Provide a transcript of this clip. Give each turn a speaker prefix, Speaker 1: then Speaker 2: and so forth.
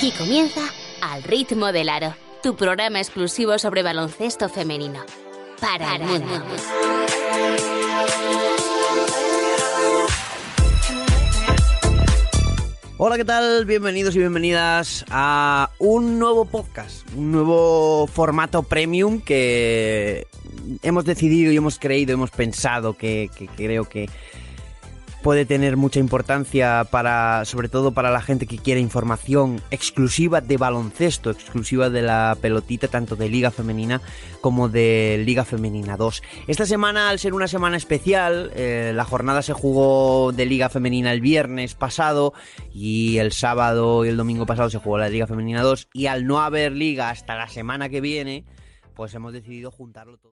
Speaker 1: Aquí comienza Al ritmo del aro, tu programa exclusivo sobre baloncesto femenino. Para, el mundo.
Speaker 2: Hola, ¿qué tal? Bienvenidos y bienvenidas a un nuevo podcast, un nuevo formato premium que hemos decidido y hemos creído, hemos pensado que, que creo que puede tener mucha importancia para, sobre todo para la gente que quiere información exclusiva de baloncesto, exclusiva de la pelotita, tanto de Liga Femenina como de Liga Femenina 2. Esta semana, al ser una semana especial, eh, la jornada se jugó de Liga Femenina el viernes pasado y el sábado y el domingo pasado se jugó la Liga Femenina 2 y al no haber liga hasta la semana que viene, pues hemos decidido juntarlo todo.